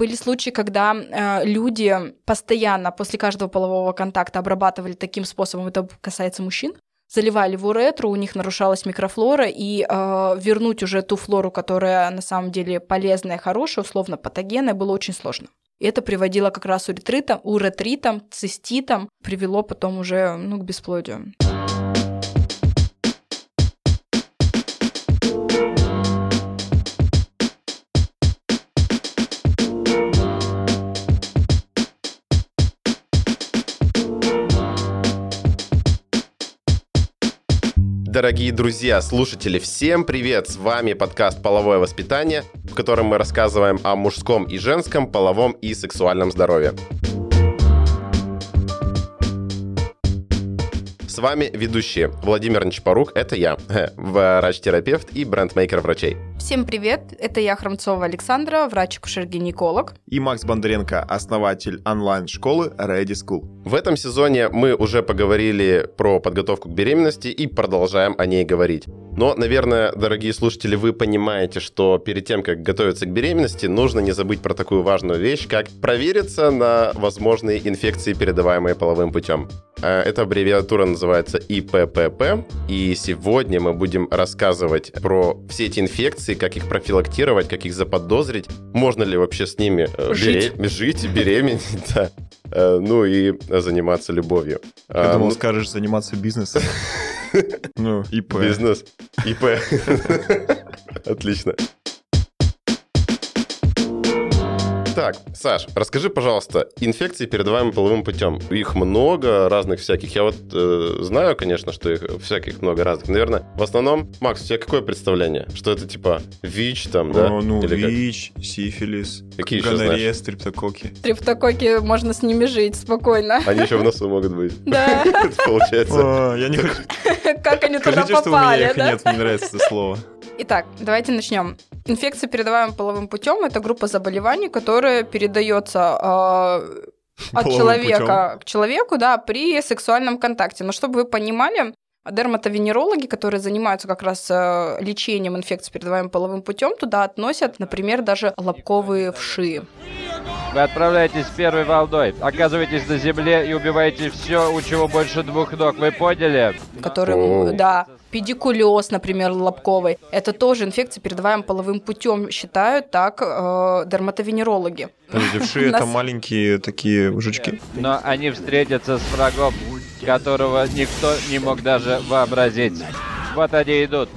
Были случаи, когда э, люди постоянно после каждого полового контакта обрабатывали таким способом, это касается мужчин, заливали в уретру, у них нарушалась микрофлора, и э, вернуть уже ту флору, которая на самом деле полезная, хорошая, условно патогенная, было очень сложно. И это приводило как раз уретритам, уретритам, циститам, привело потом уже ну, к бесплодию. Дорогие друзья, слушатели, всем привет! С вами подкаст «Половое воспитание», в котором мы рассказываем о мужском и женском, половом и сексуальном здоровье. С вами ведущие Владимир Нечпорук, это я, врач-терапевт и бренд-мейкер врачей. Всем привет, это я, Хромцова Александра, врач-акушер-гинеколог. И Макс Бондаренко, основатель онлайн-школы Ready School. В этом сезоне мы уже поговорили про подготовку к беременности и продолжаем о ней говорить. Но, наверное, дорогие слушатели, вы понимаете, что перед тем, как готовиться к беременности, нужно не забыть про такую важную вещь, как провериться на возможные инфекции, передаваемые половым путем. Э, эта аббревиатура называется ИППП, и сегодня мы будем рассказывать про все эти инфекции, как их профилактировать, как их заподозрить, можно ли вообще с ними э, жить, бере... жить беременеть, да. Э, ну и заниматься любовью. Я думал, ну... скажешь заниматься бизнесом. Ну, ИП. Бизнес. ИП. Отлично. Так, Саш, расскажи, пожалуйста, инфекции, передаваемые половым путем. Их много разных всяких. Я вот э, знаю, конечно, что их всяких много разных. Наверное, в основном, Макс, у тебя какое представление? Что это типа ВИЧ там, да? О, ну, Или ВИЧ, как? сифилис, Какие гонорея, стриптококи. Стриптококи, можно с ними жить спокойно. Они еще в носу могут быть. Да. Получается. Я не хочу... Как они туда попали, их нет, мне нравится это слово. Итак, давайте начнем. Инфекция, передаваемая половым путем, это группа заболеваний, которая передается э, от Половым человека путем. к человеку, да, при сексуальном контакте. Но чтобы вы понимали, дерматовенерологи, которые занимаются как раз э, лечением инфекций, передаваемой половым путем, туда относят, например, даже лобковые вши. Вы отправляетесь первой волной, оказываетесь на земле и убиваете все, у чего больше двух ног. Вы поняли? которые, О. да, педикулез, например, лобковый. Это тоже инфекция, передаваемая половым путем, считают так э, дерматовенерологи. Подожди, вши это маленькие такие жучки? Но они встретятся с врагом, которого никто не мог даже вообразить. Вот они идут.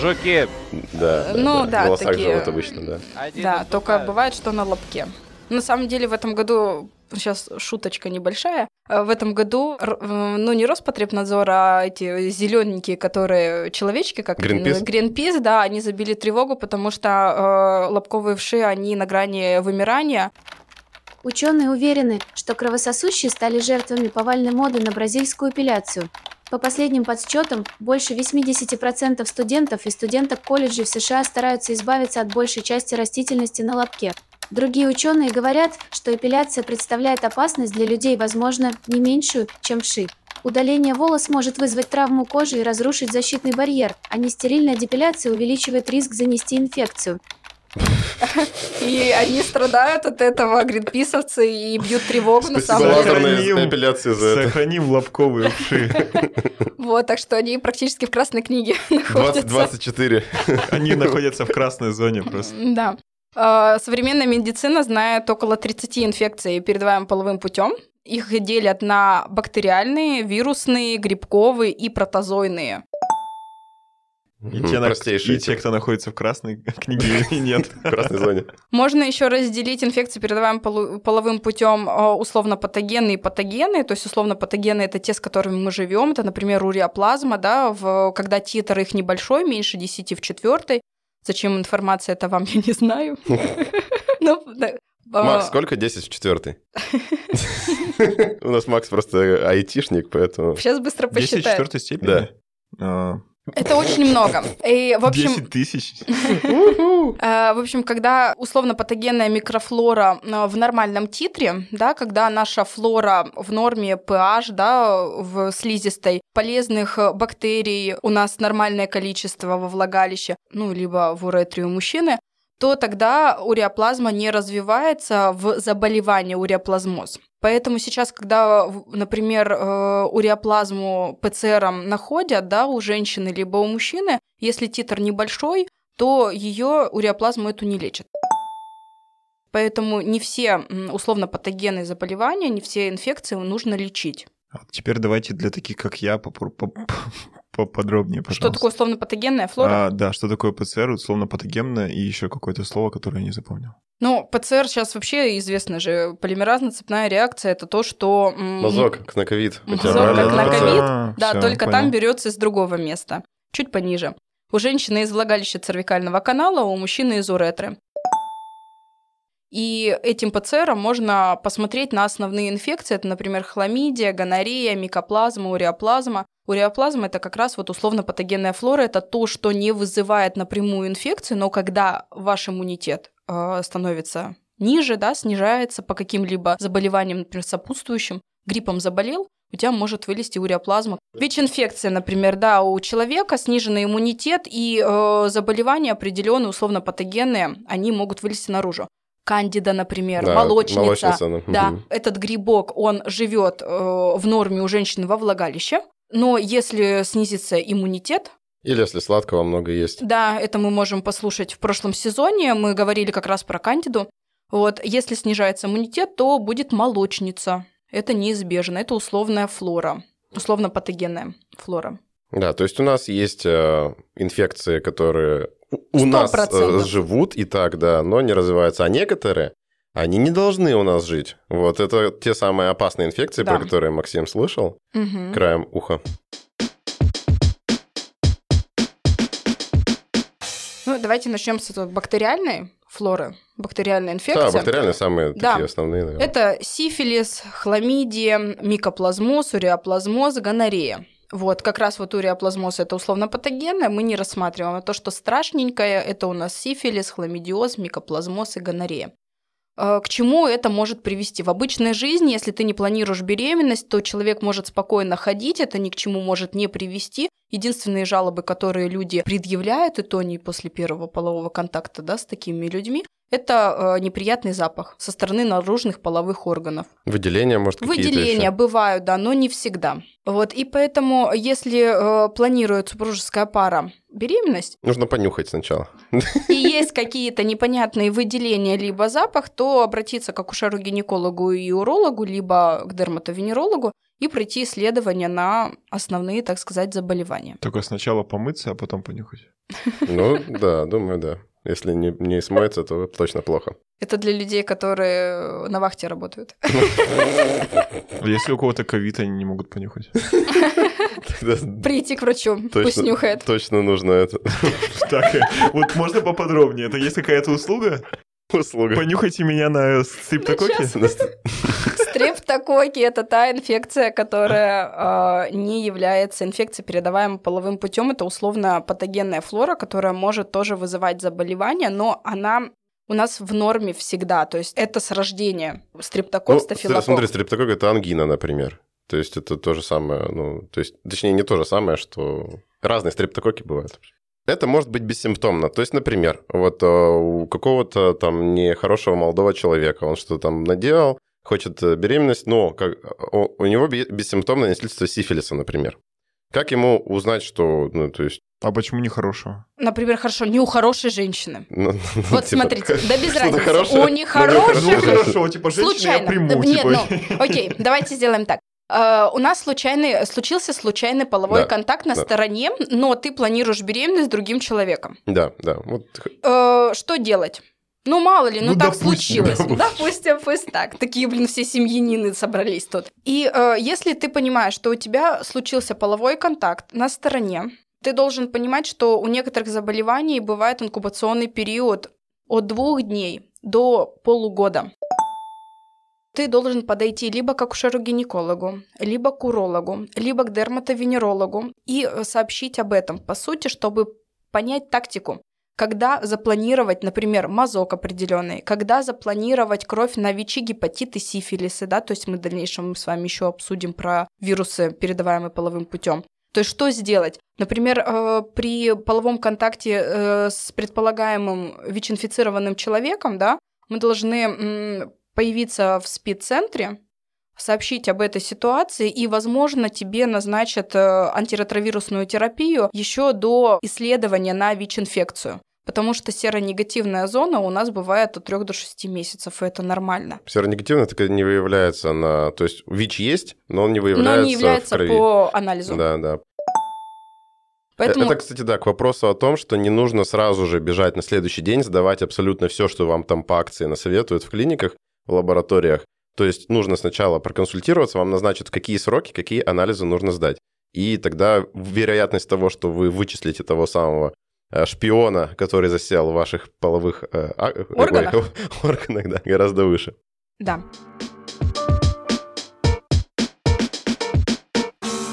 Жуки. Да. Ну, да, В волосах такие. живут обычно, да. Они Да, только наступают. бывает, что на лобке. На самом деле в этом году сейчас шуточка небольшая. э, В этом году, э, ну не Роспотребнадзор, а эти зелененькие, которые человечки, как Greenpeace? Greenpeace, да, они забили тревогу, потому что э, лобковые вши, они на грани вымирания. Ученые уверены, что кровососущие стали жертвами повальной моды на бразильскую эпиляцию. По последним подсчетам, больше 80% студентов и студенток колледжей в США стараются избавиться от большей части растительности на лобке. Другие ученые говорят, что эпиляция представляет опасность для людей, возможно, не меньшую, чем вши. Удаление волос может вызвать травму кожи и разрушить защитный барьер, а нестерильная депиляция увеличивает риск занести инфекцию. И они страдают от этого, гринписовцы, и бьют тревогу на самом деле. эпиляции за это. Сохраним лобковые вши. Вот, так что они практически в красной книге 20, находятся. 24. Они находятся в красной зоне просто. Да. Э, Современная медицина знает около 30 инфекций, передаваемых половым путем. Их делят на бактериальные, вирусные, грибковые и протозойные. И те, Простейшие и те, кто находится в красной книге, и нет. в красной зоне. Можно еще разделить инфекции, передаваемые половым путем, условно патогенные и патогены. То есть условно патогены это те, с которыми мы живем. Это, например, уреоплазма, да, в, когда титр их небольшой, меньше 10 в четвертой. Зачем информация это вам, я не знаю. Ну, да. Макс, А, сколько? 10 в четвертой. У нас Макс просто айтишник, поэтому... Сейчас быстро 10 в посчитаю. четвертой степени? Да. Это очень много. И, в общем, 10 тысяч? Э, В общем, когда условно-патогенная микрофлора э, в нормальном титре, да, когда наша флора в норме pH, да, в слизистой, полезных э, бактерий у нас нормальное количество во влагалище, ну, либо в уретре у мужчины, то тогда уреоплазма не развивается в заболевание уреоплазмоз. Поэтому сейчас, когда, например, э, уреоплазму ПЦРом находят, да, у женщины либо у мужчины, если титр небольшой, то ее уреоплазму эту не лечат. Поэтому не все условно-патогенные заболевания, не все инфекции нужно лечить. А теперь давайте для таких, как я, попор- по- по- поподробнее, пожалуйста. Что такое условно-патогенная флора? А, да, что такое ПЦР, условно патогенное, и еще какое-то слово, которое я не запомнил. Ну, ПЦР сейчас вообще известно же, полимеразно-цепная реакция это то, что... Мазок, как на ковид. Мазок, как на ковид? А, Да, всё, только понял. там берется из другого места, чуть пониже. У женщины из влагалища цервикального канала, у мужчины из уретры. И этим ПЦРом можно посмотреть на основные инфекции. Это, например, хламидия, гонорея, микоплазма, уреоплазма. Уреоплазма – это как раз вот условно-патогенная флора. Это то, что не вызывает напрямую инфекцию, но когда ваш иммунитет э, становится ниже, да, снижается по каким-либо заболеваниям, например, сопутствующим, гриппом заболел, у тебя может вылезти уреоплазма. ВИЧ-инфекция, например, да, у человека сниженный иммунитет и э, заболевания определенные, условно-патогенные, они могут вылезти наружу. Кандида, например, Да, молочница. молочница, ну, Да, мгм. этот грибок, он живет э, в норме у женщины во влагалище, но если снизится иммунитет, Или если сладкого много есть. да, это мы можем послушать в прошлом сезоне, мы говорили как раз про кандиду. Вот, если снижается иммунитет, то будет молочница. Это неизбежно, это условная флора, условно-патогенная флора. Да, то есть у нас есть э, инфекции, которые у- нас э, 100%. живут и так, да, но не развиваются. А некоторые, они не должны у нас жить. Вот это те самые опасные инфекции, Да. про которые Максим слышал Мгм. краем уха. Ну, давайте начнем с бактериальной флоры, бактериальной инфекции. Да, бактериальные самые Да. такие основные, наверное. Это сифилис, хламидия, микоплазмоз, уреоплазмоз, гонорея. Вот, как раз вот уреоплазмоз это условно патогенное, мы не рассматриваем. А то, что страшненькое, это у нас сифилис, хламидиоз, микоплазмоз и гонорея. Э, К чему это может привести? В обычной жизни, если ты не планируешь беременность, то человек может спокойно ходить, это ни к чему может не привести. Единственные жалобы, которые люди предъявляют, и то не после первого полового контакта да, с такими людьми, это э, неприятный запах со стороны наружных половых органов. Выделения, может, какие-то Выделения еще. бывают, да, но не всегда. Вот, и поэтому, если э, планирует супружеская пара беременность, Нужно понюхать сначала. и есть какие-то непонятные выделения либо запах, то обратиться к акушеру-гинекологу и урологу, либо к дерматовенерологу и пройти исследования на основные, так сказать, заболевания. Только сначала помыться, а потом понюхать. Ну, да, думаю, да. Если не, не смоется, то точно плохо. Это для людей, которые на вахте работают. А Если у кого-то ковид, они не могут понюхать. Прийти к врачу, пусть точно, нюхает. точно нужно это Так, вот можно поподробнее? Это есть какая-то услуга? услуга. Понюхайте меня на стриптококе? Стрептококи – это та инфекция, которая э, не является инфекцией, передаваемой половым путем. Это условно патогенная флора, которая может тоже вызывать заболевания, но она у нас в норме всегда. То есть это с рождения. Стрептокок, Ну, стафилококк. смотри, стрептокок – это ангина, например. То есть это то же самое, ну, то есть, точнее, не то же самое, что разные стрептококи бывают. Это может быть бессимптомно. То есть, например, вот э, у какого-то там нехорошего молодого человека, он что-то там наделал, хочет э, беременность, но как, у, у него бе- бессимптомное наследство сифилиса, например. Как ему узнать, что, ну, то есть... А почему нехорошего? Например, хорошо, не у хорошей женщины. ну, ну, Вот типа, смотрите, да без разницы. хорошее, У не нехороших Ну, хорошо, типа, женщина, я Случайно. приму, Нет, типа. ну, окей, давайте сделаем так. Э, У нас случайный, случился случайный половой Да, контакт на да. стороне, но ты планируешь беременность с другим человеком. Да, да. Вот Э, Что делать? Ну, мало ли, ну, Ну, так допустим, случилось. допустим. Допустим, пусть так. Такие, блин, все семьянины собрались тут. И э, если ты понимаешь, что у тебя случился половой контакт на стороне, ты должен понимать, что у некоторых заболеваний бывает инкубационный период от двух дней до полугода. Ты должен подойти либо к акушеру-гинекологу, либо к урологу, либо к дерматовенерологу и э, сообщить об этом, по сути, чтобы понять тактику когда запланировать, например, мазок определенный, когда запланировать кровь на ВИЧи, гепатиты, сифилисы, да, то есть мы в дальнейшем с вами еще обсудим про вирусы, передаваемые половым путем. То есть что сделать? Например, э, при половом контакте э, с предполагаемым ВИЧ-инфицированным человеком, да, мы должны появиться в СПИД-центре, сообщить об этой ситуации, и, возможно, тебе назначат э, антиретровирусную терапию еще до исследования на ВИЧ-инфекцию. Потому что серонегативная зона у нас бывает от 3 до 6 месяцев, и это нормально. Серонегативная так не выявляется на... То есть ВИЧ есть, но он не выявляется Но не является в крови. по анализу. Да, да. Поэтому... Это, кстати, да, к вопросу о том, что не нужно сразу же бежать на следующий день, сдавать абсолютно все, что вам там по акции насоветуют в клиниках, в лабораториях. То есть нужно сначала проконсультироваться, вам назначат, в какие сроки, какие анализы нужно сдать. И тогда вероятность того, что вы вычислите того самого шпиона, который засел в ваших половых э, а, органах, ой, органах да, гораздо выше. Да.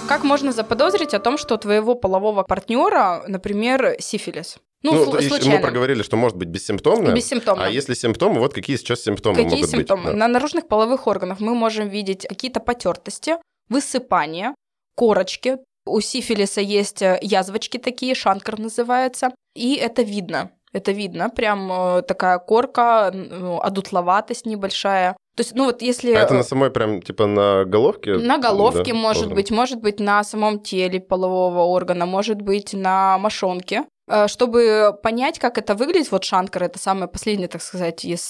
Как можно заподозрить о том, что у твоего полового партнера, например, сифилис? Ну, Ну, сл- случайно. мы проговорили, что может быть бессимптомно. Бессимптомно. А если симптомы, вот какие сейчас симптомы Какие могут симптомы? быть? Да. На наружных половых органах мы можем видеть какие-то потертости, высыпания, корочки. У сифилиса есть э, язвочки такие, шанкар называется, и это видно. Это видно, прям э, такая корка, ну, одутловатость небольшая. То есть, ну вот если... А это э, на самой прям типа на головке? На головке, Да, может орган. быть, может быть, на самом теле полового органа, может быть, на мошонке. Чтобы понять, как это выглядит, вот шанкар, это самое последнее, так сказать, из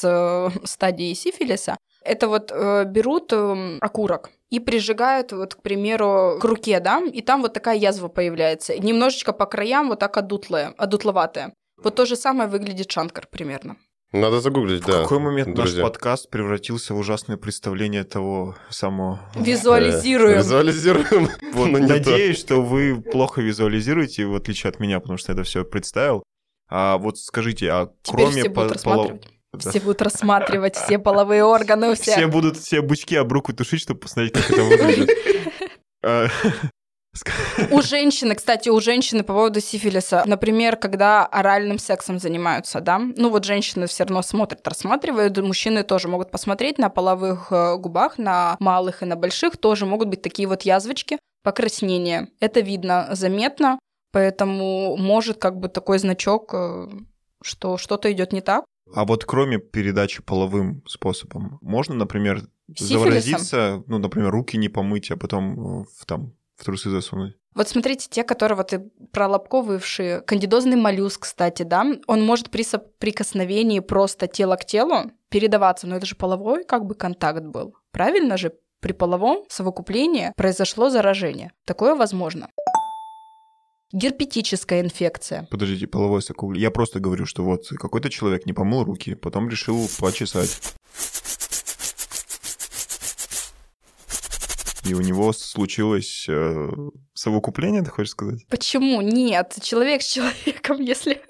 стадии сифилиса, это вот э, берут э, окурок и прижигают, вот, к примеру, к руке, да, и там вот такая язва появляется. И Немножечко по краям вот так одутлая, одутловатая. Вот то же самое выглядит шанкар примерно. Надо загуглить, В да. какой момент друзья. наш подкаст превратился в ужасное представление того самого... Визуализируем. Э, Визуализируем. Вот, то. надеюсь, что вы плохо визуализируете, в отличие от меня, потому что я это все представил. А вот скажите, а Теперь кроме все будут рассматривать. Все будут рассматривать все половые органы у всех. Все будут все бычки об руку тушить, чтобы посмотреть, как это выглядит. А, У женщины, кстати, у женщины по поводу сифилиса, например, когда оральным сексом занимаются, да, ну вот женщины все равно смотрят, рассматривают, мужчины тоже могут посмотреть на половых э, губах, на малых и на больших тоже могут быть такие вот язвочки, покраснения. Это видно, заметно, поэтому может как бы такой значок, э, что что-то идет не так. А вот кроме передачи половым способом, можно, например, Сифилисом? заразиться, ну, например, руки не помыть, а потом э, в, там в трусы засунуть? Вот смотрите, те, которые вот и пролобковывавшие, кандидозный моллюск, кстати, да, он может при соприкосновении просто тело к телу передаваться, но это же половой как бы контакт был. Правильно же? При половом совокуплении произошло заражение. Такое возможно. Герпетическая инфекция. Подождите, половой сокол. Я просто говорю, что вот какой-то человек не помыл руки, потом решил почесать. И у него случилось э, совокупление, ты хочешь сказать? Почему? Нет, человек с человеком, если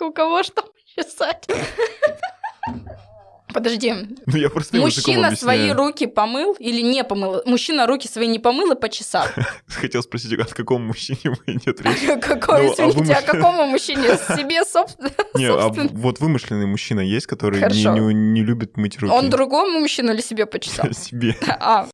у кого что почесать. Подожди, Ну, я просто мужчина свои руки помыл или не помыл? Мужчина руки свои не помыл и почесал. Хотел спросить, о каком мужчине идет речь? Какой, Ну, а извините, вымыш- о какому мужчине? Себе, собственно. Не, а вот вымышленный мужчина есть, который не, любит мыть руки? Он другому мужчину или себе почесал? Себе. А,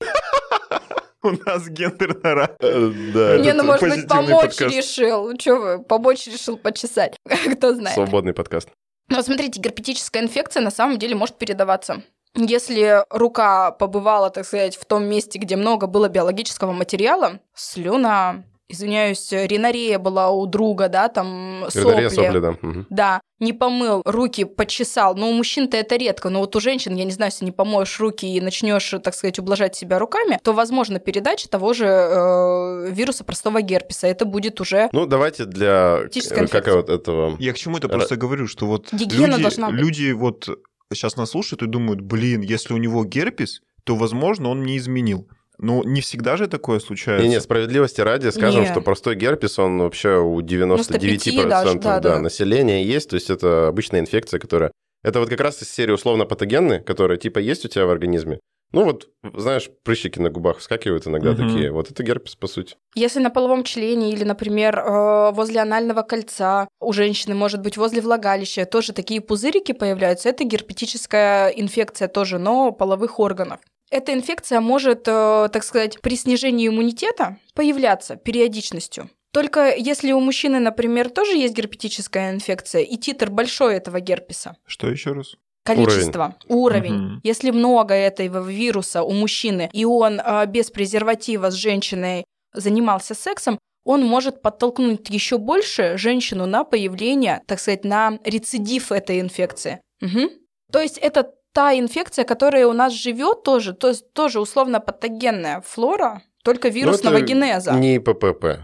У нас гендерно ра- Э, Да, не, ну, может быть, помочь подкаст. решил. Че вы, помочь решил почесать? Кто знает. свободный подкаст. Но смотрите, герпетическая инфекция на самом деле может передаваться. Если рука побывала, так сказать, в том месте, где много было биологического материала, слюна, извиняюсь, ринорея была у друга, да, там Ринорея, сопли. сопли, да. мгм. Да, не помыл, руки почесал. Но у мужчин-то это редко. Но вот у женщин, я не знаю, если не помоешь руки и начнешь, так сказать, ублажать себя руками, то возможно передача того же э, вируса простого герпеса. Это будет уже Ну, давайте для... Э, Как вот этого... Я к чему это просто говорю, что вот Гигиена люди, должна быть. люди вот сейчас нас слушают и думают, блин, если у него герпес, то, возможно, он не изменил. Но не всегда же такое случается. Не, не, справедливости ради скажем, Не. что простой герпес, он вообще у 99% даже, да, да, да. населения есть, то есть это обычная инфекция, которая... Это вот как раз из серии условно-патогенные, которые типа есть у тебя в организме. Ну вот, знаешь, прыщики на губах вскакивают иногда Мгм. такие. Вот это герпес, по сути. Если на половом члене или, например, э, возле анального кольца у женщины, может быть, возле влагалища, тоже такие пузырики появляются, это герпетическая инфекция тоже, но половых органов. Эта инфекция может, э, так сказать, при снижении иммунитета появляться периодичностью. Только если у мужчины, например, тоже есть герпетическая инфекция и титр большой этого герпеса, Что еще раз? количество, уровень. Мгм. Если много этого вируса у мужчины, и он а, без презерватива с женщиной занимался сексом, он может подтолкнуть еще больше женщину на появление, так сказать, на рецидив этой инфекции. Мгм. То есть это та инфекция, которая у нас живет тоже, то есть тоже условно патогенная флора, только вирусного Ну, это генеза. Не ППП,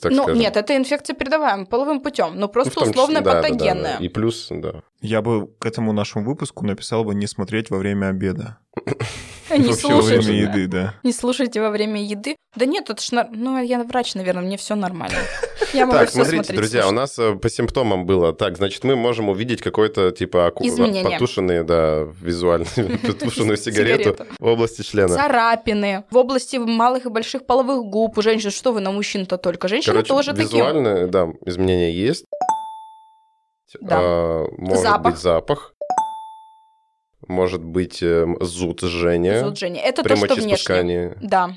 так ну, скажем. нет, это инфекция передаваемая половым путем, но Ну, просто числе, условно да, да, да, да. патогенная. И плюс, да. Я бы к этому нашему выпуску написал бы не смотреть во время обеда. Не Вообще во время слушайте. еды, да. Не слушайте во время еды. Да нет, это ж... Ну, я врач, наверное, мне все нормально. Я могу Так, смотрите, смотреть. друзья, у слушать. нас э, по симптомам было. Так, значит, мы можем увидеть какой-то, типа, аку- потушенный, да, визуально, потушенную сигарету Сигарету. в области члена. Царапины в области малых и больших половых губ у женщин. Что вы на мужчин-то только? Женщины Короче, тоже такие. визуально, да, изменения есть. Да. А, может Запах. быть запах. Может быть эм, зуд, жжение. Зуд, Женя. Это то, что внешне. Да.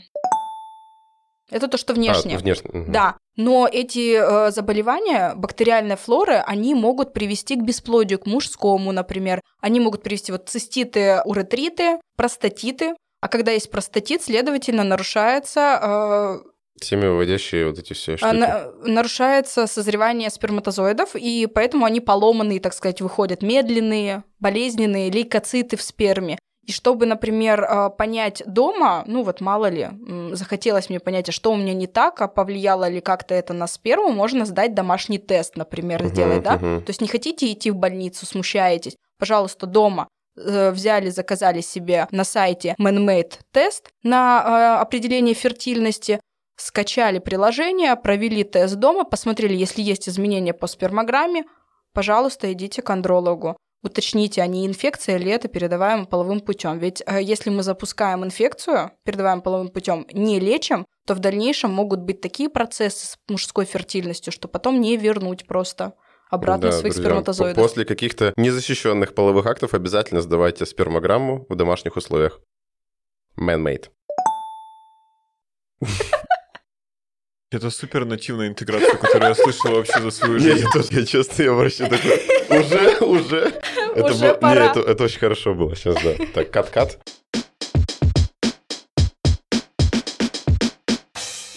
Это то, что внешне. А, внешне. мгм. Да, но эти э, заболевания бактериальной флоры, они могут привести к бесплодию, к мужскому, например. Они могут привести вот циститы, уретриты, простатиты. А когда есть простатит, следовательно, нарушается Семявыводящие вот эти все А, штуки. на- нарушается созревание сперматозоидов, и поэтому они поломанные, так сказать, выходят медленные, болезненные лейкоциты в сперме. И чтобы, например, а, понять дома, ну вот мало ли, захотелось мне понять, а что у меня не так, а повлияло ли как-то это на сперму, можно сдать домашний тест, например, сделать, да? мгм. То есть не хотите идти в больницу, смущаетесь, пожалуйста, дома э, взяли, заказали себе на сайте ManMade тест на э, определение фертильности, скачали приложение, провели тест дома, посмотрели, если есть изменения по спермограмме, пожалуйста, идите к андрологу. Уточните, а не инфекция ли это передаваемым половым путем. Ведь э, если мы запускаем инфекцию, передаваемым половым путем, не лечим, то в дальнейшем могут быть такие процессы с мужской фертильностью, что потом не вернуть просто обратно Да, своих друзья, сперматозоидов. После каких-то незащищенных половых актов обязательно сдавайте спермограмму в домашних условиях. Man-made. Это супер нативная интеграция, которую я слышал вообще за свою жизнь. я тоже, я честно, я вообще такой, уже, уже. Это Уже было- пора. Не, это, это очень хорошо было сейчас, да. Так, кат-кат.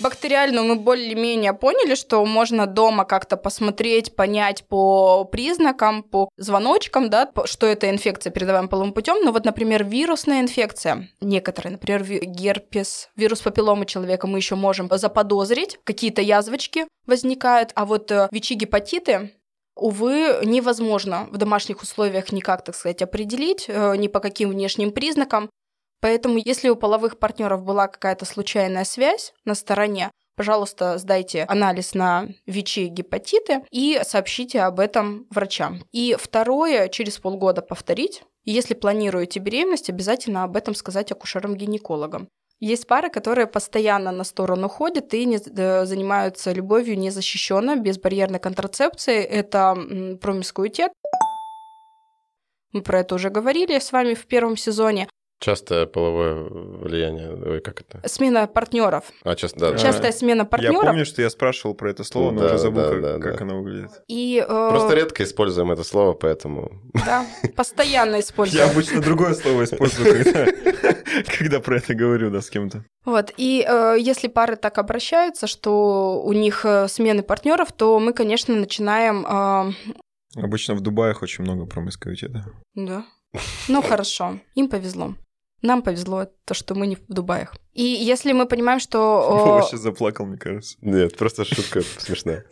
Бактериально мы более-менее поняли, что можно дома как-то посмотреть, понять по признакам, по звоночкам, да, что это инфекция, передаваемая половым путем. Но вот, например, вирусная инфекция, некоторые, например, герпес, вирус папилломы человека мы еще можем заподозрить, какие-то язвочки возникают, а вот э, ВИЧи-гепатиты, Увы, невозможно в домашних условиях никак, так сказать, определить, э, ни по каким внешним признакам. Поэтому, если у половых партнеров была какая-то случайная связь на стороне, пожалуйста, сдайте анализ на ВИЧи и гепатиты и сообщите об этом врачам. И второе, через полгода повторить. Если планируете беременность, обязательно об этом сказать акушерам-гинекологам. Есть пары, которые постоянно на сторону ходят и не, э, занимаются любовью незащищенно, без барьерной контрацепции. Это промискуитет. Мы про это уже говорили с вами в первом сезоне. Частое половое влияние. Ой, как это? Смена партнеров. А, часто, да. да. Частая смена Я партнеров. помню, что я спрашивал про это слово, но Да, уже забыл, да, как, да, как да. оно выглядит. И э, Просто редко используем это слово, поэтому... да, постоянно Я используем. обычно другое слово использую, когда, когда про это говорю, да, с кем-то. Вот. И э, если пары так обращаются, что у них э, смены партнеров, то мы, конечно, начинаем. э, Обычно в Дубаях очень много промискуитета. да. Ну хорошо, им повезло. Нам повезло, то, что мы не в Дубаях. И если мы понимаем, что сейчас заплакал, мне кажется. Нет, просто шутка смешная.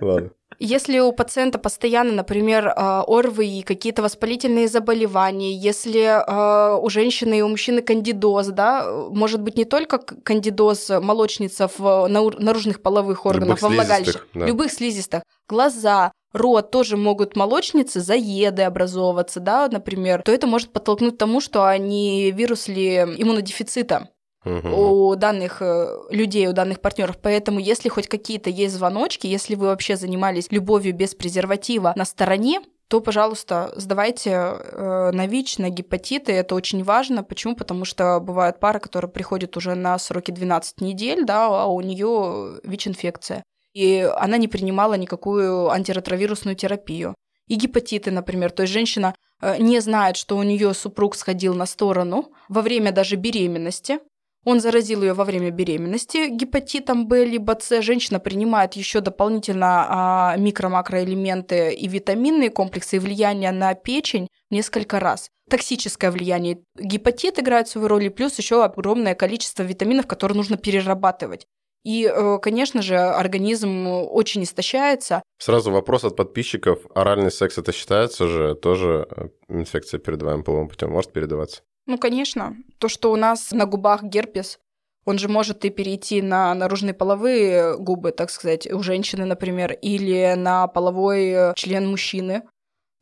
Ладно. Если у пациента постоянно, например, э, ОРВИ, какие-то воспалительные заболевания, если э, у женщины и у мужчины кандидоз, да, может быть не только кандидоз молочница в наружных половых органах, Любых во влагалище, слизистых, да. любых слизистых, глаза, рот тоже могут молочницы, заеды образовываться, да, например, то это может подтолкнуть к тому, что они вирус ли иммунодефицита Мгм. у данных э, людей, у данных партнеров. Поэтому, если хоть какие-то есть звоночки, если вы вообще занимались любовью без презерватива на стороне, то, пожалуйста, сдавайте э, на ВИЧ, на гепатиты. Это очень важно. Почему? Потому что бывают пары, которые приходят уже на сроки 12 недель, да, а у нее ВИЧ-инфекция. И она не принимала никакую антиретровирусную терапию. И гепатиты, например. То есть женщина э, не знает, что у нее супруг сходил на сторону во время даже беременности. Он заразил ее во время беременности гепатитом Б либо С. Женщина принимает еще дополнительно а, микро-макроэлементы и витаминные комплексы и влияние на печень несколько раз. Токсическое влияние. Гепатит играет свою роль, и плюс еще огромное количество витаминов, которые нужно перерабатывать. И, э, конечно же, организм очень истощается. Сразу вопрос от подписчиков. Оральный секс это считается же тоже э, инфекция, передаваемая половым путем? Может передаваться? Ну, конечно. То, что у нас на губах герпес, он же может и перейти на наружные половые губы, так сказать, у женщины, например, или на половой э, член мужчины.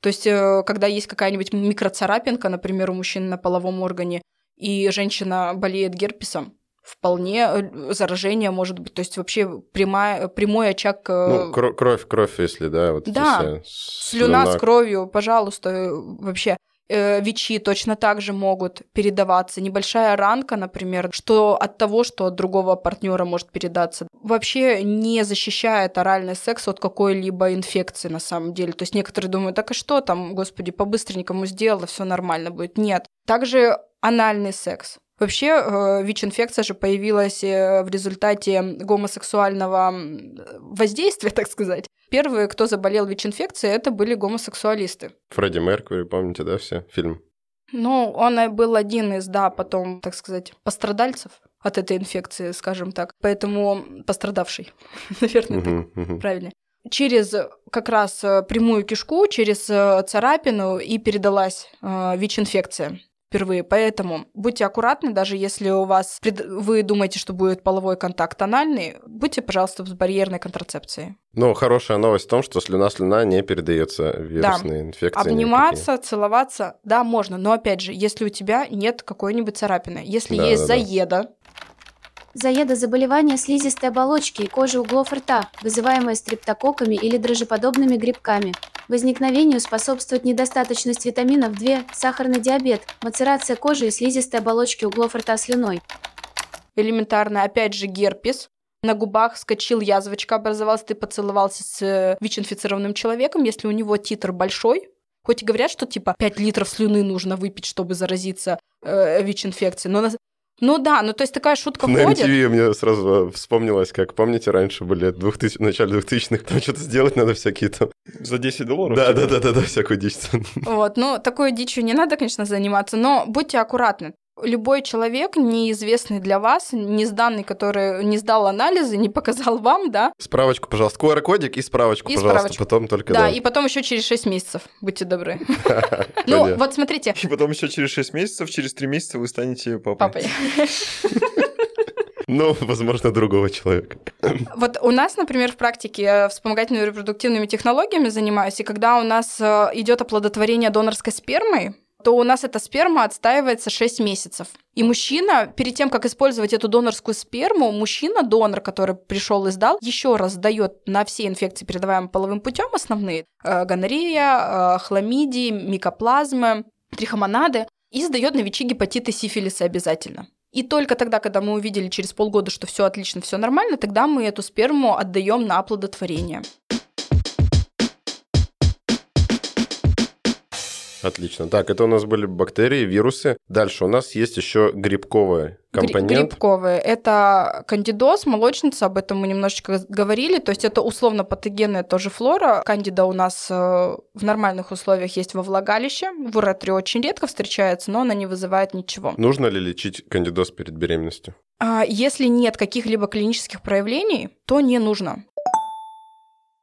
То есть, когда есть какая-нибудь микроцарапинка, например, у мужчины на половом органе, и женщина болеет герпесом, вполне э, заражение может быть. То есть вообще прямая, прямой очаг... Э, ну, кровь, кровь, если, да? Вот да, слюна, слюна с кровью, пожалуйста, э, вообще. ВИЧи точно так же могут передаваться. Небольшая ранка, например, что от того, что от другого партнера может передаться. Вообще не защищает оральный секс от какой-либо инфекции на самом деле. То есть некоторые думают, так а что там, господи, побыстренькому сделала, все нормально будет. Нет. Также анальный секс. Вообще, э, ВИЧ-инфекция же появилась э, в результате гомосексуального воздействия, так сказать. Первые, кто заболел ВИЧ-инфекцией, это были гомосексуалисты. Фредди Меркьюри, помните, да, все, фильм? Ну, он был один из, да, потом, так сказать, пострадальцев от этой инфекции, скажем так. Поэтому пострадавший, наверное, так правильно. Через как раз э, прямую кишку, через царапину и передалась ВИЧ-инфекция впервые. Поэтому будьте аккуратны, даже если у вас вы думаете, что будет половой контакт анальный, будьте, пожалуйста, с барьерной контрацепцией. Ну, хорошая новость в том, что слюна-слюна не передается вирусные да. инфекции. Обниматься, никакие. целоваться, да, можно. Но опять же, если у тебя нет какой-нибудь царапины, если да, есть да, заеда, да Заеда – заболевание слизистой оболочки и кожи углов рта, вызываемое стрептококками или дрожжеподобными грибками. Возникновению способствует недостаточность витаминов 2, сахарный диабет, мацерация кожи и слизистой оболочки углов рта слюной. Элементарно, опять же, герпес. На губах скочил, язвочка образовалась, ты поцеловался с э, ВИЧ-инфицированным человеком, если у него титр большой, Хоть и говорят, что типа 5 литров слюны нужно выпить, чтобы заразиться э, ВИЧ-инфекцией, но ну да, ну то есть такая шутка На ходит. На MTV мне сразу вспомнилось, как, помните, раньше были 2000, в начале 2000-х, там что-то сделать надо всякие там... За 10 долларов? Да, да, да, да, да, всякую дичь. Вот, ну такой дичью не надо, конечно, заниматься, но будьте аккуратны любой человек, неизвестный для вас, не сданный, который не сдал анализы, не показал вам, да? Справочку, пожалуйста, QR-кодик и справочку, и пожалуйста, справочку. потом только, да. Да, и потом еще через 6 месяцев, будьте добры. Ну, вот смотрите. И потом еще через 6 месяцев, через 3 месяца вы станете папой. Папой. Ну, возможно, другого человека. Вот у нас, например, в практике я вспомогательными репродуктивными технологиями занимаюсь, и когда у нас э, идет оплодотворение донорской спермой, то у нас эта сперма отстаивается 6 месяцев. И мужчина, перед тем, как использовать эту донорскую сперму, мужчина-донор, который пришел и сдал, еще раз сдает на все инфекции, передаваемые половым путем, основные э, гонорея, э, хламидии, микоплазмы, трихомонады, и сдает на ВИЧи, гепатиты, сифилисы обязательно. И только тогда, когда мы увидели через полгода, что все отлично, все нормально, тогда мы эту сперму отдаем на оплодотворение. Отлично. Так, это у нас были бактерии, вирусы. Дальше у нас есть еще грибковые компонент. Грибковые. Это кандидоз, молочница, об этом мы немножечко говорили. То есть это условно патогенная тоже флора. Кандида у нас э, в нормальных условиях есть во влагалище. В уретре очень редко встречается, но она не вызывает ничего. Нужно ли лечить кандидоз перед беременностью? А, если нет каких-либо клинических проявлений, то не нужно.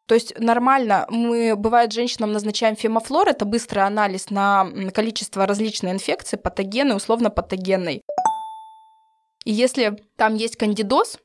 То есть нормально, мы, бывает, женщинам назначаем фемофлор, это быстрый анализ на количество различной инфекции, патогенной, условно патогенной. И если там есть кандидоз,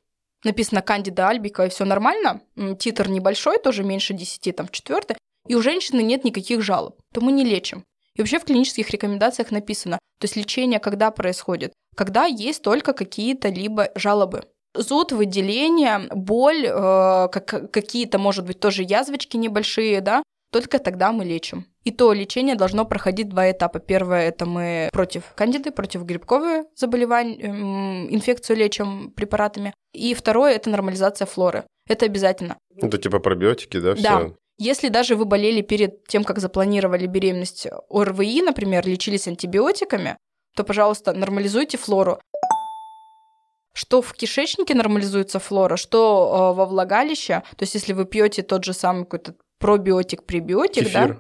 написано кандида альбика, и все нормально, титр небольшой, тоже меньше 10, там в четвертой, и у женщины нет никаких жалоб, то мы не лечим. И вообще в клинических рекомендациях написано, то есть лечение когда происходит? Когда есть только какие-то либо жалобы. Зуд, выделение, боль, э, как, какие-то, может быть, тоже язвочки небольшие, да, только тогда мы лечим. И то лечение должно проходить два этапа. Первое это мы против кандиды, против грибковые заболевания, эм, инфекцию лечим препаратами. И второе это нормализация флоры. Это обязательно. Это типа пробиотики, да, все? Да. Если даже вы болели перед тем, как запланировали беременность ОРВИ, например, лечились антибиотиками, то, пожалуйста, нормализуйте флору. Что в кишечнике нормализуется флора, что э, во влагалище. То есть, если вы пьете тот же самый какой-то пробиотик, пребиотик, Кефир. да?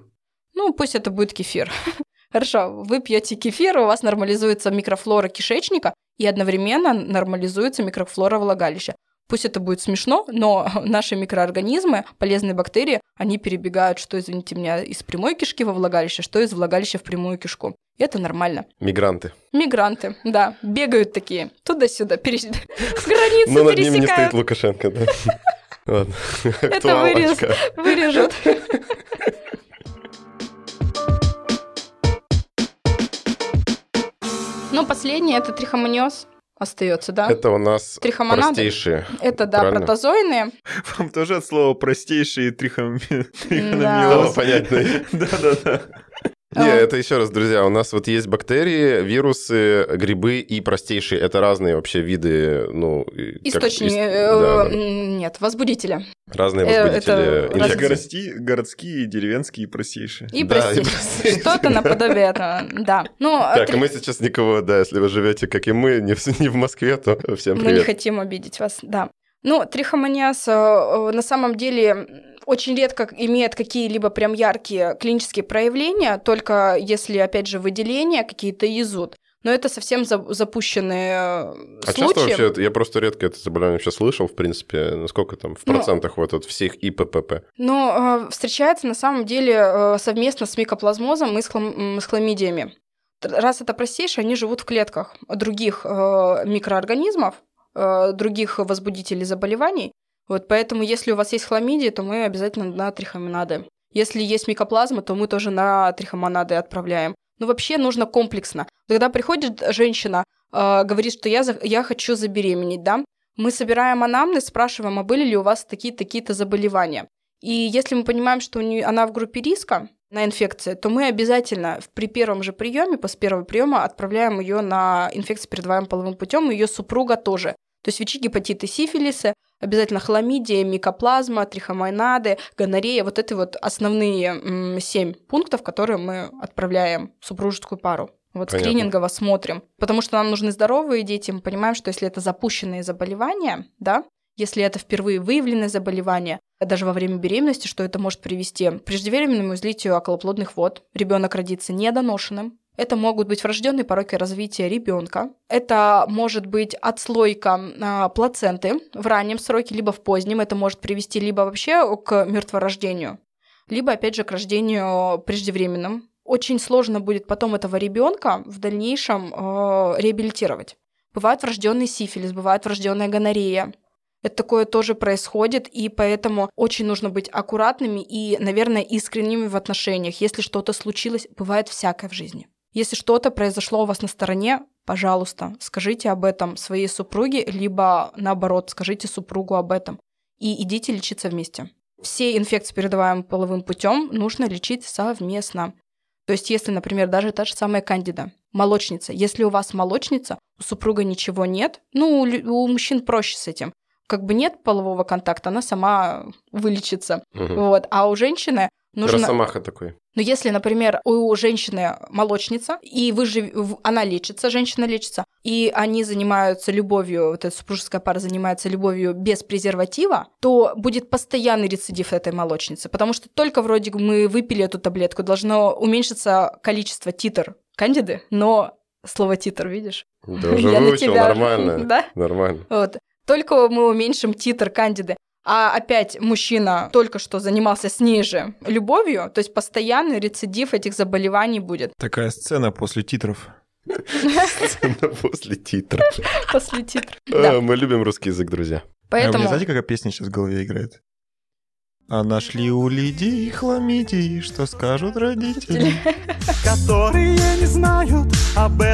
Ну, пусть это будет кефир. Хорошо, вы пьете кефир, у вас нормализуется микрофлора кишечника и одновременно нормализуется микрофлора влагалища. Пусть это будет смешно, но наши микроорганизмы, полезные бактерии, они перебегают, что, извините меня, из прямой кишки во влагалище, что из влагалища в прямую кишку. И это нормально. Мигранты. Мигранты, да, бегают такие, туда-сюда, перес... границу Но над ними не стоит. Лукашенко, да. Ладно, Это вырежут. Ну, последнее это трихомониоз остается, да? Это у нас Трихомонады. простейшие. Это, да, правильно? протозойные. Вам тоже от слова простейшие трихом... Стало трихономиоз. понятно. Да-да-да. Не, А. это еще раз, друзья, у нас вот есть бактерии, вирусы, грибы и простейшие. Это разные вообще виды, ну... Источники. ис- э, да, Нет, возбудители. Разные э, возбудители это. Городские, городские, деревенские и простейшие. И Да, простейшие. Что-то наподобие этого, да. Ну, Так, три- мы сейчас никого, да, если вы живете, как и мы, не в, не в Москве, то всем Мы не привет. хотим обидеть вас, да. Ну, трихомониаз э, на самом деле очень редко имеет какие-либо прям яркие клинические проявления, только если, опять же, выделения какие-то изут. Но это совсем за- запущенные э, А часто случаи. вообще, я просто редко это заболевание вообще слышал, в принципе, насколько там в Ну, процентах вот от всех ИППП. Но э, встречается на самом деле э, совместно с микоплазмозом и с, хлам- м, с хламидиями. Раз это простейшие, они живут в клетках других микроорганизмов, других возбудителей заболеваний. Вот поэтому, если у вас есть хламидии, то мы обязательно на трихомонады. Если есть микоплазма, то мы тоже на трихомонады отправляем. Но вообще нужно комплексно. Когда приходит женщина, э, говорит, что я, за- я хочу забеременеть, да, мы собираем анамнез, спрашиваем, а были ли у вас такие-то заболевания. И если мы понимаем, что у нее, она в группе риска на инфекции, то мы обязательно при первом же приеме, после первого приема, отправляем ее на инфекцию, передаваемым половым путем, ее супруга тоже. То есть ВИЧ, гепатиты, сифилисы, обязательно хламидия, микоплазма, трихомонады, гонорея. Вот это вот основные семь пунктов, которые мы отправляем в супружескую пару. Вот Понятно. скринингово смотрим. Потому что нам нужны здоровые дети. Мы понимаем, что если это запущенные заболевания, да, если это впервые выявленное заболевание, даже во время беременности, что это может привести к преждевременному излитию околоплодных вод. Ребенок родится недоношенным. Это могут быть врожденные пороки развития ребенка. Это может быть отслойка а, плаценты в раннем сроке, либо в позднем. Это может привести либо вообще к мертворождению, либо, опять же, к рождению преждевременным. Очень сложно будет потом этого ребенка в дальнейшем э, реабилитировать. Бывает врожденный сифилис, бывает врожденная гонорея. Это такое тоже происходит, и поэтому очень нужно быть аккуратными и, наверное, искренними в отношениях. Если что-то случилось, бывает всякое в жизни. Если что-то произошло у вас на стороне, пожалуйста, скажите об этом своей супруге, либо наоборот, скажите супругу об этом. И идите лечиться вместе. Все инфекции, передаваемые половым путем, нужно лечить совместно. То есть, если, например, даже та же самая кандида, молочница, если у вас молочница, у супруга ничего нет, ну, у мужчин проще с этим. Как бы нет полового контакта, она сама вылечится. Мгм. Вот. А у женщины нужно... Росомаха такой. Но если, например, у женщины молочница, и вы жив... она лечится, женщина лечится, и они занимаются любовью, вот эта супружеская пара занимается любовью без презерватива, то будет постоянный рецидив этой молочницы, потому что только вроде бы мы выпили эту таблетку, должно уменьшиться количество титр кандиды, но слово титр, видишь? Да уже Я на выучил, тебя- нормально. Да? Нормально. Вот. Только мы уменьшим титр кандиды. А опять мужчина только что занимался с ней же любовью, то есть постоянный рецидив этих заболеваний будет Такая сцена после титров. Сцена После титров. после титра. А, Да. Мы любим русский язык, друзья. А Поэтому меня знаете, какая песня сейчас в голове играет? А нашли у Лидии хламидии, что скажут родители? которые не знают об этом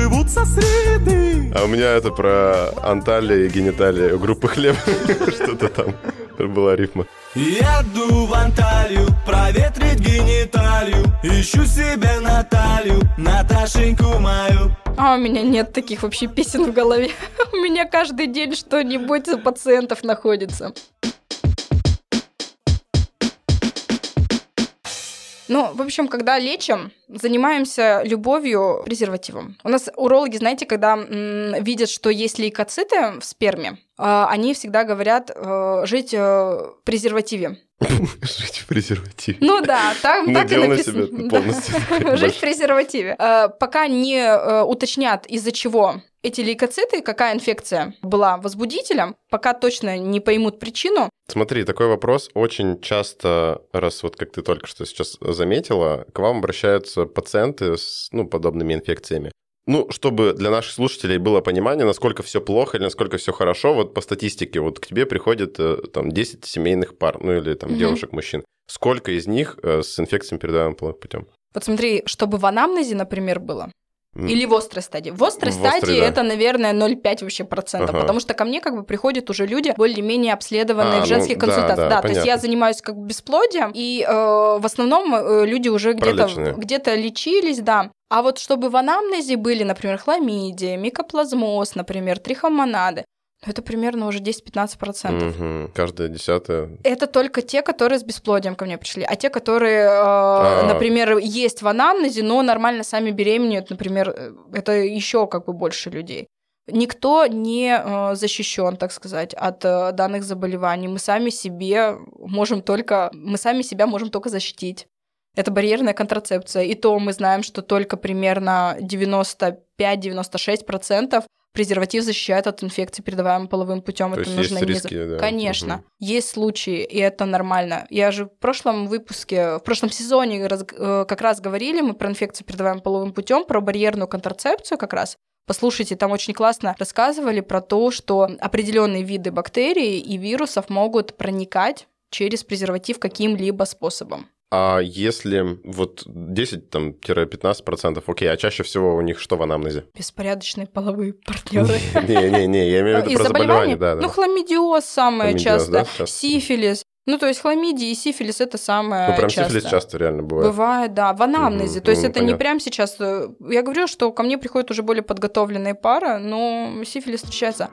Живут со среды. А у меня это про Анталия и гениталия группы хлеб. Что-то там. Была рифма. Еду в Анталию, проветрить гениталию Ищу себе Наталью, Наташеньку мою А у меня нет таких вообще песен в голове. У меня каждый день что-нибудь у пациентов находится. Ну, в общем, когда лечим, занимаемся любовью презервативом. У нас урологи, знаете, когда м, видят, что есть лейкоциты в сперме, э, они всегда говорят э, жить э, в презервативе. Жить в презервативе. Ну да, там так и написано. себя полностью. Жить в презервативе. Э, Пока не э, уточнят, из-за чего эти лейкоциты, какая инфекция была возбудителем, пока точно не поймут причину, Смотри, такой вопрос. Очень часто, раз вот как ты только что сейчас заметила, к вам обращаются пациенты с ну, подобными инфекциями. Ну, чтобы для наших слушателей было понимание, насколько все плохо или насколько все хорошо, вот по статистике, вот к тебе приходит э, там 10 семейных пар, ну или там Мгм. девушек, мужчин. Сколько из них э, с инфекциями передаваемым половым путем? вот смотри, чтобы в анамнезе, например, было. Или в острой стадии. В острой В острой, стадии да. это, наверное, 0,5 вообще процентов, Ага. потому что ко мне как бы приходят уже люди более-менее обследованные А, в женских ну, да, консультациях. да, то есть я занимаюсь как бы бесплодием, и э, в основном э, люди уже где-то Пролеченные. где А лечились, да. А вот чтобы в анамнезе были, например, хламидия, микоплазмоз, например, трихомонады, ну, это примерно уже 10-15%. Мгм. Каждая десятая. Это только те, которые с бесплодием ко мне пришли. А те, которые, э, А. например, есть в анамнезе, но нормально сами беременеют, например, э, это еще как бы больше людей. Никто не защищен, так сказать, от э, данных заболеваний. Мы сами себе можем только, мы сами себя можем только защитить. Это барьерная контрацепция. И то мы знаем, что только примерно 95-96% презерватив защищает от инфекций, передаваемых половым путем. То Это есть нужно есть не риски, за- да. Конечно. Мгм. Есть случаи, и это нормально. Я же в прошлом выпуске, в прошлом сезоне раз- э, как раз говорили мы про инфекцию, передаваемую половым путем, про барьерную контрацепцию как раз. Послушайте, там очень классно рассказывали про то, что определенные виды бактерий и вирусов могут проникать через презерватив каким-либо способом. А если вот 10-15%, окей, а чаще всего у них что в анамнезе? Беспорядочные половые партнеры. Не-не-не, я имею в виду про заболевание, да. Ну, хламидиоз самое часто, сифилис. Ну, то есть хламидия и сифилис это самое Ну, прям часто. сифилис часто реально бывает. Бывает, да, в анамнезе. Мгм, То есть ну, это не понятно. прям сейчас... э, Я говорю, что ко мне приходят уже более подготовленные пары, но сифилис встречается.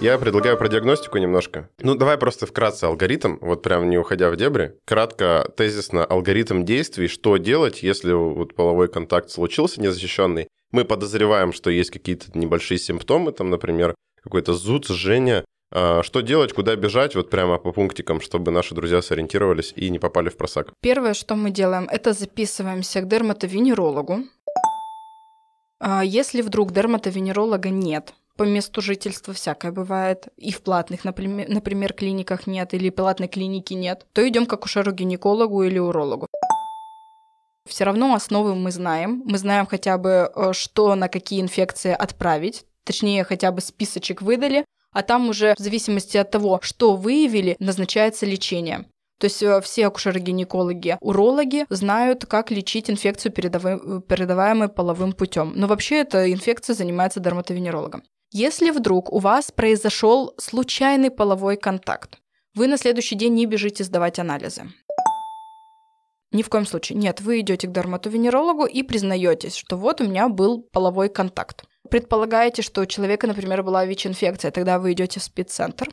Я предлагаю про диагностику немножко. Ну, давай просто вкратце алгоритм, вот прям не уходя в дебри. Кратко, тезисно, алгоритм действий, что делать, если вот половой контакт случился незащищенный. Мы подозреваем, что есть какие-то небольшие симптомы, там, например, какой-то зуд, жжение. А, Что делать, куда бежать, вот прямо по пунктикам, чтобы наши друзья сориентировались и не попали в просак. Первое, что мы делаем, это записываемся к дерматовенерологу. А Если вдруг дерматовенеролога нет, по месту жительства всякое бывает, и в платных, например, например, клиниках нет, или платной клиники нет, то идем к акушеру-гинекологу или урологу. Все равно основы мы знаем. Мы знаем хотя бы, э, что на какие инфекции отправить. Точнее, хотя бы списочек выдали. А там уже в зависимости от того, что выявили, назначается лечение. То есть э, все акушеры-гинекологи, урологи знают, как лечить инфекцию, передавы- передаваемую половым путем. Но вообще эта инфекция занимается дерматовенерологом. Если вдруг у вас произошел случайный половой контакт, вы на следующий день не бежите сдавать анализы. Ни в коем случае. Нет, вы идете к дерматовенерологу и признаетесь, что вот у меня был половой контакт. Предполагаете, что у человека, например, была ВИЧ-инфекция, тогда вы идете в спеццентр.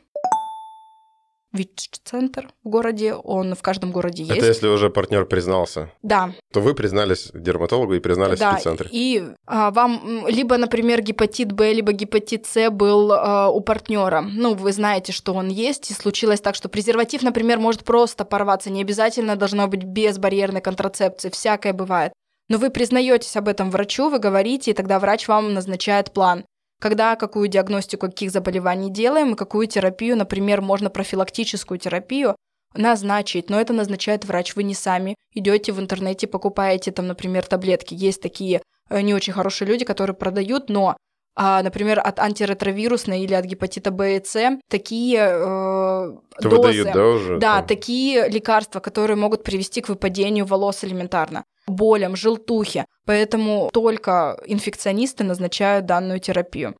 ВИЧ-центр в городе, он в каждом городе есть. Это если уже партнер признался, Да, то вы признались дерматологу и признались в да. спеццентре. И а, вам либо, например, гепатит Б, либо гепатит С был а, у партнера. Ну, вы знаете, что он есть, и случилось так, что презерватив, например, может просто порваться. Не обязательно должно быть без барьерной контрацепции, всякое бывает. Но вы признаетесь об этом врачу, вы говорите, и тогда врач вам назначает план. Когда, какую диагностику каких заболеваний делаем, и какую терапию, например, можно профилактическую терапию назначить, но это назначает врач, вы не сами. Идете в интернете, покупаете там, например, таблетки. Есть такие э, не очень хорошие люди, которые продают, но а, например, от антиретровирусной или от гепатита Б и С такие э, Это дозы, выдают, да, уже? да, там? такие лекарства, которые могут привести к выпадению волос элементарно, болям, желтухе. Поэтому только инфекционисты назначают данную терапию.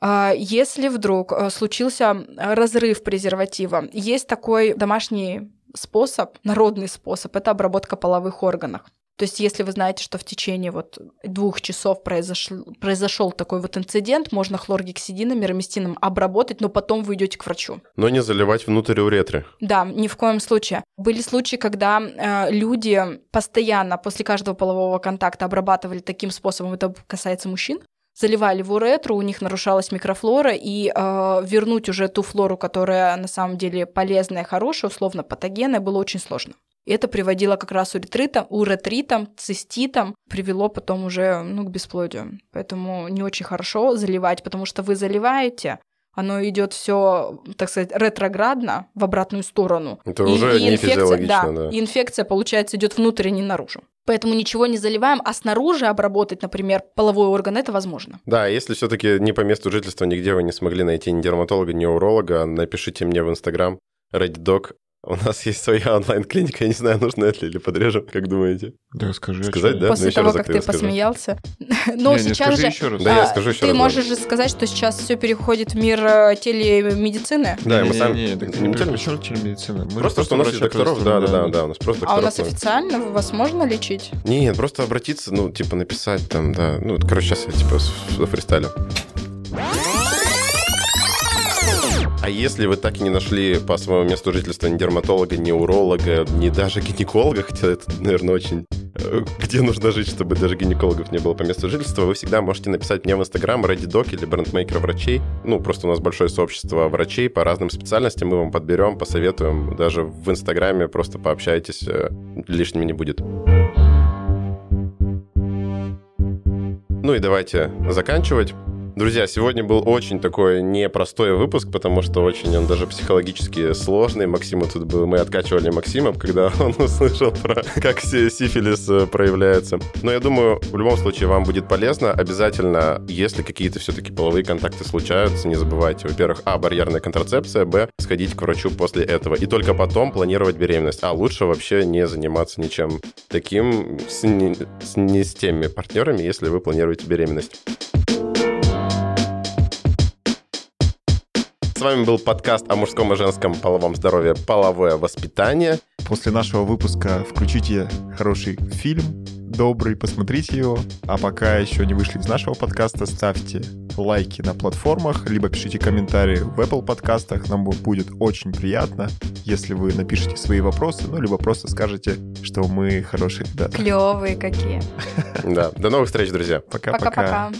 А, Если вдруг э, случился разрыв презерватива, есть такой домашний способ, народный способ, это обработка половых органов. То есть, если вы знаете, что в течение вот двух часов произошел, произошел такой вот инцидент, можно хлоргексидином, мироместином обработать, но потом вы идете к врачу. Но не заливать внутрь уретры. Да, ни в коем случае. Были случаи, когда э, люди постоянно после каждого полового контакта обрабатывали таким способом, это касается мужчин, заливали в уретру, у них нарушалась микрофлора, и э, вернуть уже ту флору, которая на самом деле полезная, хорошая, условно патогенная, было очень сложно. И это приводило как раз уретритам, уретритам, циститам, привело потом уже ну, к бесплодию. Поэтому не очень хорошо заливать, потому что вы заливаете, оно идет все, так сказать, ретроградно в обратную сторону. Это уже не инфекция, физиологично, да. И инфекция, получается, идет внутрь, а не наружу. Поэтому ничего не заливаем, а снаружи обработать, например, половой орган, это возможно. Да, если все-таки не по месту жительства нигде вы не смогли найти ни дерматолога, ни уролога, напишите мне в Инстаграм RedDoc. У нас есть своя онлайн-клиника, я не знаю, нужно это ли или подрежем, как думаете? Да, скажи. Сказать, да? После Ну, того, как ты я скажу. посмеялся. Не, сейчас скажи же... еще раз. Да, я а, скажу еще Ты раз, можешь же сказать, что сейчас все переходит в мир э, телемедицины, Да, мы сами... не, не, телемедицина. Просто, что у нас есть докторов, да, да, да, да, у нас просто а у нас официально вас можно лечить? Нет, просто обратиться, ну, типа, написать там, да. Ну, короче, сейчас я, типа, фристайлю. А если вы так и не нашли по своему месту жительства ни дерматолога, ни уролога, ни даже гинеколога, хотя это, наверное, очень... э, Где нужно жить, чтобы даже гинекологов не было по месту жительства, вы всегда можете написать мне в Инстаграм ради док или брендмейкера врачей. Ну, просто у нас большое сообщество врачей по разным специальностям, мы вам подберем, посоветуем. Даже в Инстаграме просто пообщайтесь, э, лишним не будет. Ну и давайте заканчивать. Друзья, сегодня был очень такой непростой выпуск, потому что очень он даже психологически сложный. Максиму тут был, мы откачивали Максима, когда он услышал про как си- сифилис э, проявляется. Но я думаю, в любом случае вам будет полезно. Обязательно, если какие-то все-таки половые контакты случаются, не забывайте, во-первых, а, барьерная контрацепция, б, сходить к врачу после этого. И только потом планировать беременность. А лучше вообще не заниматься ничем таким с не с, не с теми партнерами, если вы планируете беременность. Вами был подкаст о мужском и женском половом здоровье «Половое воспитание». После нашего выпуска включите хороший фильм, добрый, посмотрите его. А пока еще не вышли из нашего подкаста, ставьте лайки на платформах, либо пишите комментарии в Apple подкастах. Нам бу- будет очень приятно, если вы напишите свои вопросы, ну, либо просто скажете, что мы хорошие ребята. Клевые какие. Да, до новых встреч, друзья. Пока-пока. Пока-пока.